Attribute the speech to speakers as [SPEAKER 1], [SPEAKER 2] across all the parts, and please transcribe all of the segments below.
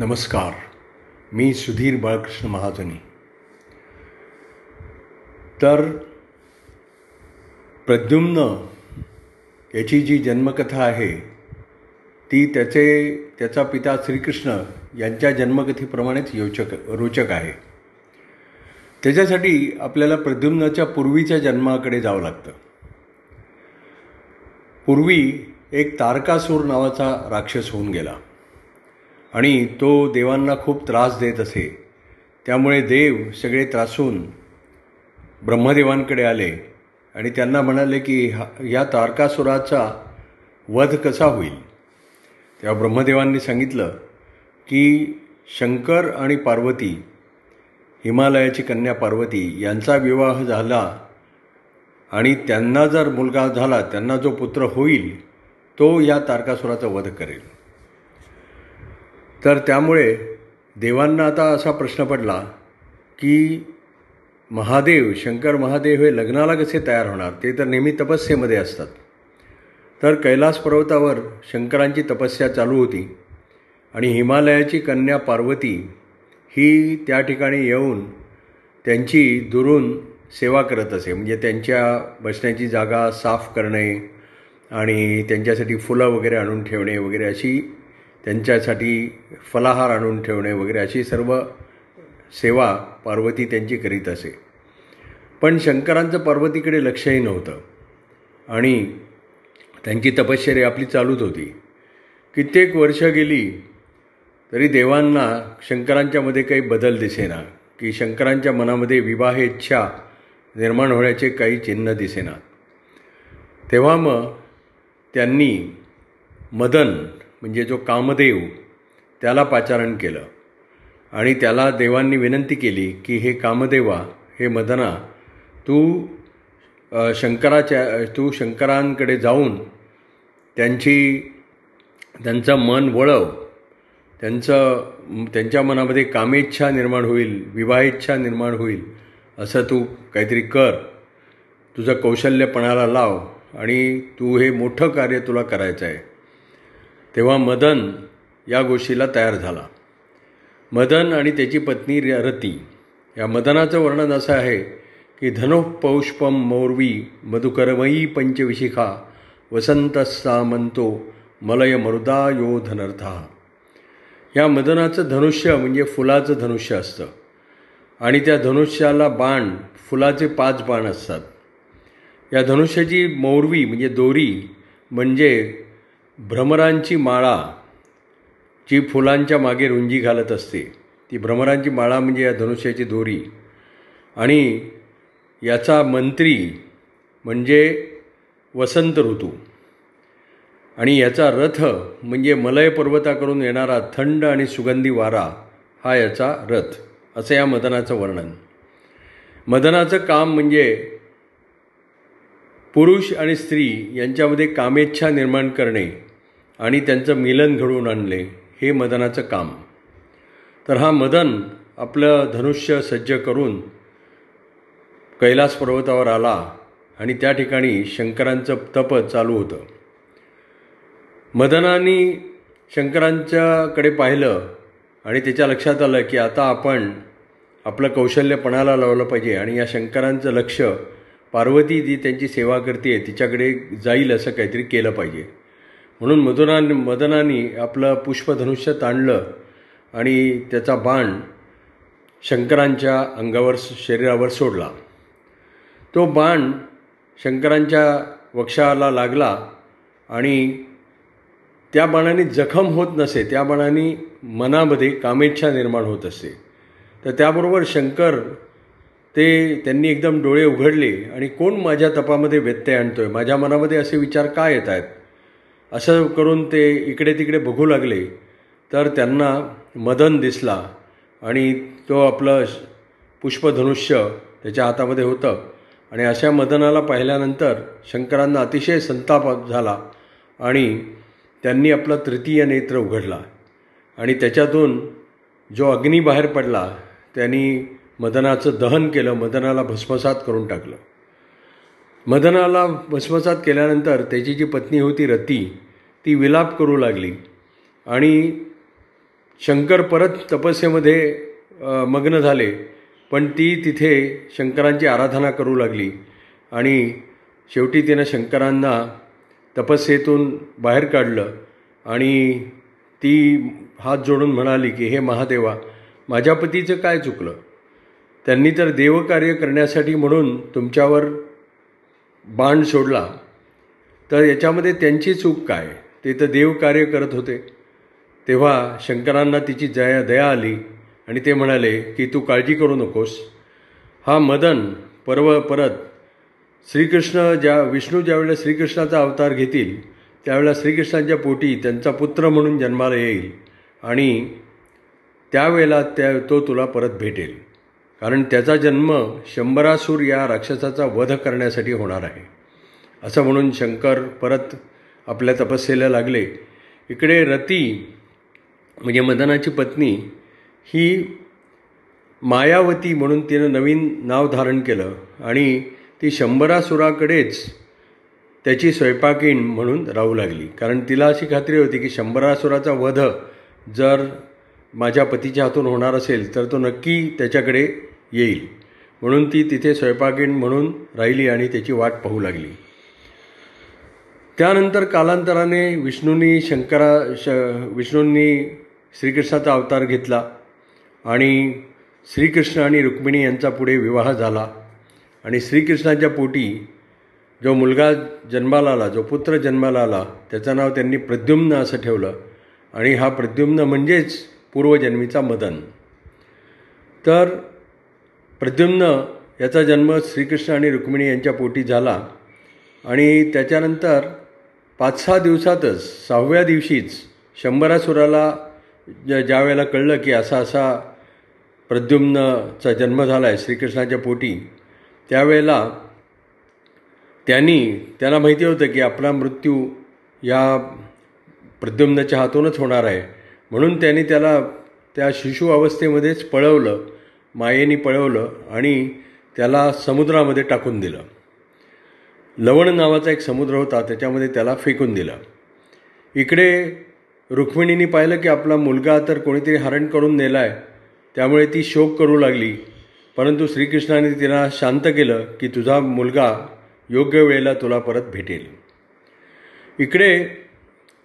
[SPEAKER 1] नमस्कार. मी सुधीर बाळकृष्ण महाजनी. तर प्रद्युम्न याची जी जन्मकथा आहे ती त्याचे त्याचा पिता श्रीकृष्ण यांच्या जन्मकथेप्रमाणेच योचक रोचक आहे. त्याच्यासाठी आपल्याला प्रद्युम्नाच्या पूर्वीच्या जन्माकडे जावं लागतं. पूर्वी एक तारकासूर नावाचा राक्षस होऊन गेला. आणि तो देवांना खूप त्रास देत असे. त्यामुळे देव सगळे त्रासून ब्रह्मदेवांकडे आले आणि त्यांना म्हणाले की हा या तारकासुराचा वध कसा होईल? तेव्हा ब्रह्मदेवांनी सांगितलं की शंकर आणि पार्वती हिमालयाची कन्या पार्वती यांचा विवाह झाला आणि त्यांना जर मुलगा झाला त्यांना जो पुत्र होईल तो या तारकासुराचा वध करेल. तर त्यामुळे देवांना आता असा प्रश्न पडला की महादेव शंकर महादेव हे लग्नाला कसे तयार होणार? ते तर नेहमी तपस्येमध्ये असतात. तर कैलास पर्वतावर शंकरांची तपस्या चालू होती आणि हिमालयाची कन्या पार्वती ही त्या ठिकाणी येऊन त्यांची दुरून सेवा करत असे. म्हणजे त्यांच्या बसण्याची जागा साफ करणे आणि त्यांच्यासाठी फुलं वगैरे आणून ठेवणे वगैरे अशी त्यांच्यासाठी फलाहार आणून ठेवणे वगैरे अशी सर्व सेवा पार्वती त्यांची करीत असे. पण शंकरांचं पार्वतीकडे लक्षही नव्हतं. आणि त्यांची तपश्चर्या आपली चालूच होती. कित्येक वर्ष गेली तरी देवांना शंकरांच्यामध्ये काही बदल दिसेना की शंकरांच्या मनामध्ये विवाह इच्छा निर्माण होण्याचे काही चिन्ह दिसेनात तेव्हा मग त्यांनी मदन म्हणजे जो कामदेव त्याला पाचारण केलं. आणि त्याला देवांनी विनंती केली की हे कामदेवा हे मदना तू शंकराच्या तू शंकरांकडे जाऊन त्यांची त्यांचं मन वळव. त्यांचं त्यांच्या मनामध्ये कामेच्छा निर्माण होईल विवाहेच्छा निर्माण होईल असं तू काहीतरी कर. तुझं कौशल्यपणाला लाव आणि तू हे मोठं कार्य तुला करायचं आहे. तेव्हा मदन या गोष्टीला तयार झाला. मदन आणि त्याची पत्नी रती. या मदनाचं वर्णन असं आहे की धनुपौष्पम मौर्वी मधुकरमयी पंचविशिखा वसंत सामंतो मलय मरुदा यो धनर्था या मदनाचं धनुष्य म्हणजे फुलाचं धनुष्य असतं. आणि त्या धनुष्याला बाण फुलाचे पाच बाण असतात. या धनुष्याची मौर्वी म्हणजे दोरी म्हणजे भ्रमरांची माळा जी फुलांच्या मागे रुंजी घालत असते ती भ्रमरांची माळा म्हणजे या धनुष्याची दोरी. आणि याचा मंत्री म्हणजे वसंत ऋतू. आणि याचा रथ म्हणजे मलय पर्वताकडून येणारा थंड आणि सुगंधी वारा हा याचा रथ असं या मदनाचं वर्णन. मदनाचं काम म्हणजे पुरुष आणि स्त्री यांच्यामध्ये कामेच्छा निर्माण करणे आणि त्यांचं मिलन घडवून आणले हे मदनाचं काम. तर हा मदन आपलं धनुष्य सज्ज करून कैलास पर्वतावर आला आणि त्या ठिकाणी शंकरांचं तप चालू होतं. मदनाने शंकरांच्याकडे पाहिलं आणि त्याच्या लक्षात आलं की आता आपण आपलं कौशल्यपणाला लावलं पाहिजे आणि या शंकरांचं लक्ष पार्वती जी त्यांची सेवा करते तिच्याकडे जाईल असं काहीतरी केलं पाहिजे. म्हणून मदना मदनानी आपलं पुष्पधनुष्य ताणलं आणि त्याचा बाण शंकरांच्या अंगावर शरीरावर सोडला. तो बाण शंकरांच्या वक्षाला लागला आणि त्या बाणाने जखम होत नसे त्या बाणाने मनामध्ये कामेच्छा निर्माण होत असते तर त्याबरोबर शंकर ते त्यांनी एकदम डोळे उघडले आणि कोण माझ्या तपामध्ये व्यत्यय आणतो आहे माझ्या मनामध्ये असे विचार का येत आहेत? असं करून ते इकडे तिकडे बघू लागले तर त्यांना मदन दिसला आणि तो आपलं पुष्पधनुष्य त्याच्या हातामध्ये होतं. आणि अशा मदनाला पाहिल्यानंतर शंकरांना अतिशय संताप झाला आणि त्यांनी आपला तृतीय नेत्र उघडला. आणि त्याच्यातून जो अग्नी बाहेर पडला त्यांनी मदनाचं दहन केलं मदनाला भस्मसात करून टाकलं. मदनाला भस्मसात केल्यानंतर त्याची जी पत्नी होती रती ती विलाप करू लागली. आणि शंकर परत तपस्येमध्ये मग्न झाले. पण ती तिथे शंकरांची आराधना करू लागली. आणि शेवटी तिनं शंकरांना तपस्येतून बाहेर काढलं. आणि ती हात जोडून म्हणाली की हे महादेवा माझ्या पतीचं काय चुकलं? त्यांनी तर देवकार्य करण्यासाठी म्हणून तुमच्यावर बाण सोडला तर याच्यामध्ये त्यांची चूक काय? ते तर देवकार्य करत होते. तेव्हा शंकरांना तिची जया दया आली आणि ते म्हणाले की तू काळजी करू नकोस. हा मदन परव परत श्रीकृष्ण ज्या विष्णू ज्यावेळेला श्रीकृष्णाचा अवतार घेतील त्यावेळेला श्रीकृष्णांच्या पोटी त्यांचा पुत्र म्हणून जन्माला येईल आणि त्यावेळेला त्या तो तुला परत भेटेल. कारण त्याचा जन्म शंभरासूर या राक्षसाचा वध करण्यासाठी होणार आहे. असं म्हणून शंकर परत आपल्या तपस्येला लागले. इकडे रती म्हणजे मदनाची पत्नी ही मायावती म्हणून तिनं नवीन नाव धारण केलं आणि ती शंभरासुराकडेच त्याची स्वयंपाकीण म्हणून राहू लागली. कारण तिला अशी खात्री होती की शंभरासुराचा वध जर माझ्या पतीच्या हातून होणार असेल तर तो नक्की त्याच्याकडे येईल. म्हणून ती तिथे स्वयंपाकीण म्हणून राहिली आणि त्याची वाट पाहू लागली. त्यानंतर कालांतराने विष्णूंनी शंकरा श विष्णूंनी श्रीकृष्णाचा अवतार घेतला आणि श्रीकृष्ण आणि रुक्मिणी यांचा पुढे विवाह झाला आणि श्रीकृष्णाच्या पोटी जो मुलगा जन्माला आला जो पुत्र जन्माला आला त्याचं नाव त्यांनी प्रद्युम्न असं ठेवलं आणि हा प्रद्युम्न म्हणजेच पूर्वजन्मीचा मदन. तर प्रद्युम्न याचा जन्म श्रीकृष्ण आणि रुक्मिणी यांच्या पोटी झाला. आणि त्याच्यानंतर पाच सहा दिवसातच सहाव्या दिवशीच शंभरासुराला ज्या ज्या वेळेला कळलं की असा असा प्रद्युम्नचा जन्म झाला आहे श्रीकृष्णाच्या पोटी त्यावेळेला त्यांनी त्याला माहिती होतं की आपला मृत्यू या प्रद्युम्नाच्या हातूनच होणार आहे. म्हणून त्यांनी त्याला त्या शिशु अवस्थेमध्येच पळवलं. मायेनी पळवलं आणि त्याला समुद्रामध्ये टाकून दिलं. लवण नावाचा एक समुद्र होता त्याच्यामध्ये त्याला फेकून दिलं. इकडे रुक्मिणीने पाहिलं की आपला मुलगा तर कोणीतरी हरण करून नेला आहे त्यामुळे ती शोक करू लागली. परंतु श्रीकृष्णाने तिला शांत केलं की तुझा मुलगा योग्य वेळेला तुला परत भेटेल. इकडे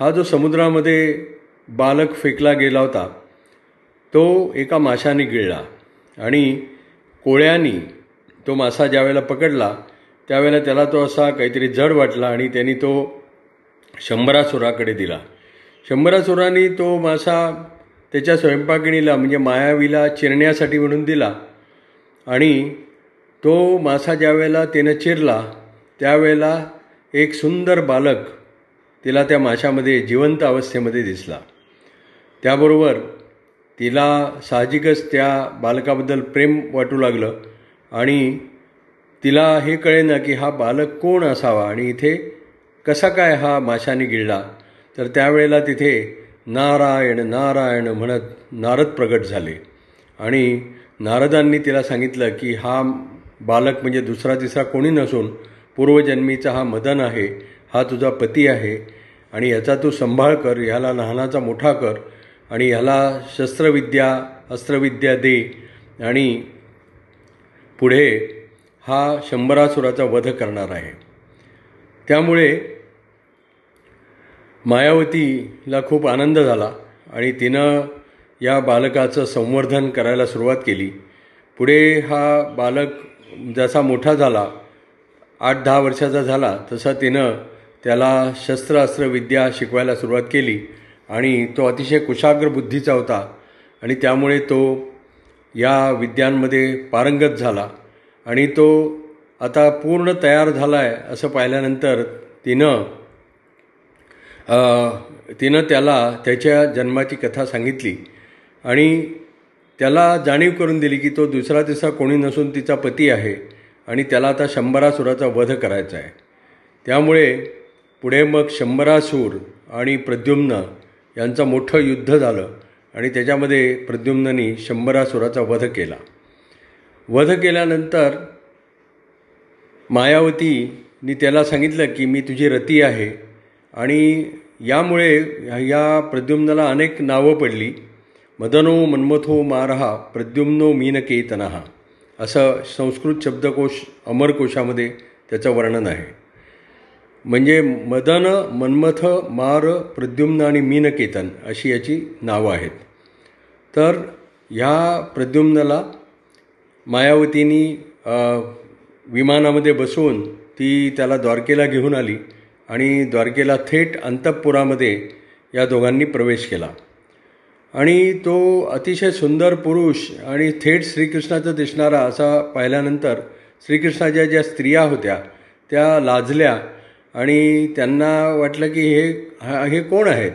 [SPEAKER 1] हा जो समुद्रामध्ये बालक फेकला गेला होता तो एका माशाने गिळला. आणि कोळ्यानी तो मासा ज्यावेळेला पकडला त्यावेळेला त्याला तो असा काहीतरी जड वाटला आणि त्यांनी तो शंभरासुराकडे दिला. शंभरासुराने तो मासा त्याच्या स्वयंपाकिणीला म्हणजे मायावीला चिरण्यासाठी म्हणून दिला आणि तो मासा ज्यावेळेला त्यानं चिरला त्यावेळेला एक सुंदर बालक तिला त्या माशामध्ये जिवंत अवस्थेमध्ये दिसला. त्याबरोबर तिला साहजिकच त्या बालकाबद्दल प्रेम वाटू लागलं आणि तिला हे कळेना की हा बालक कोण असावा आणि इथे कसा काय हा माशाने गिळला. तर त्यावेळेला तिथे नारायण नारायण म्हणत नारद प्रगट झाले. आणि नारदांनी तिला सांगितलं की हा बालक म्हणजे दुसरा तिसरा कोणी नसून पूर्वजन्मीचा हा मदन आहे हा तुझा पती आहे आणि याचा तू संभाळ कर ह्याला लहानाचा मोठा कर. आणि ह्याला शस्त्रविद्या अस्त्रविद्या दे. आणि पुढे हा शंभरासुराचा वध करणार आहे. त्यामुळे मायावतीला खूप आनंद झाला आणि तिनं या बालकाचं संवर्धन करायला सुरुवात केली. पुढे हा बालक जसा मोठा झाला आठ दहा वर्षाचा झाला तसा तिनं त्याला शस्त्र अस्त्रविद्या शिकवायला सुरुवात केली. आणि तो अतिशय कुशाग्र बुद्धीचा होता आणि त्यामुळे तो या विद्यांमध्ये पारंगत झाला. आणि तो आता पूर्ण तयार झाला आहे असं पाहिल्यानंतर तिनं तिनं त्याला त्याच्या जन्माची कथा सांगितली. आणि त्याला जाणीव करून दिली की तो दुसरा तिसरा कोणी नसून तिचा पती आहे आणि त्याला आता शंभरासुराचा वध करायचा आहे त्यामुळे पुढे मग शंभरासूर आणि प्रद्युम्न यांचं मोठं युद्ध झालं आणि त्याच्यामध्ये प्रद्युम्ननी शंभरासुराचा वध केला. वध केल्यानंतर मायावतीनी त्याला सांगितलं की मी तुझी रती आहे आणि यामुळे या प्रद्युम्नाला अनेक नावं पडली. मदनो मन्मथो मारहा प्रद्युम्नो मीनकेतनहा असं संस्कृत शब्दकोश अमरकोशामध्ये त्याचं वर्णन आहे. म्हणजे मदन मन्मथ मार प्रद्युम्न आणि मीनकेतन अशी याची नावं आहेत. तर ह्या प्रद्युम्नला मायावतीनी विमानामध्ये बसवून ती त्याला द्वारकेला घेऊन आली आणि द्वारकेला थेट अंतःपुरामध्ये या दोघांनी प्रवेश केला. आणि तो अतिशय सुंदर पुरुष आणि थेट श्रीकृष्णाचं दिसणारा असा पाहिल्यानंतर श्रीकृष्णाच्या ज्या स्त्रिया होत्या त्या लाजल्या आणि त्यांना वाटलं की हे हा- हे कोण आहेत?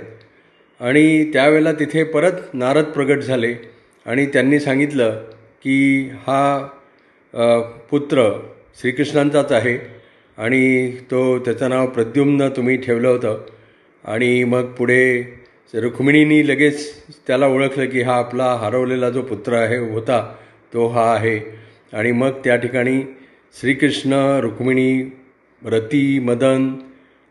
[SPEAKER 1] आणि त्यावेळेला तिथे परत नारद प्रगट झाले आणि त्यांनी सांगितलं की हा पुत्र श्रीकृष्णांचाच आहे आणि तो त्याचं नाव प्रद्युम्न तुम्ही ठेवलं होतं. आणि मग पुढे रुक्मिणींनी लगेच त्याला ओळखलं की हा आपला हरवलेला जो पुत्र आहे होता तो हा आहे. आणि मग त्या ठिकाणी श्रीकृष्ण रुक्मिणी रती मदन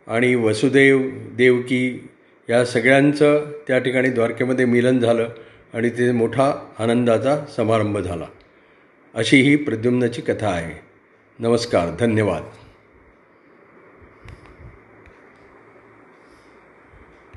[SPEAKER 1] आणि वसुदेव देवकी या सगळ्यांचं त्या ठिकाणी द्वारकेमध्ये मिलन झालं आणि ते मोठा आनंदाचा समारंभ झाला. अशी ही प्रद्युम्नाची कथा आहे. नमस्कार धन्यवाद.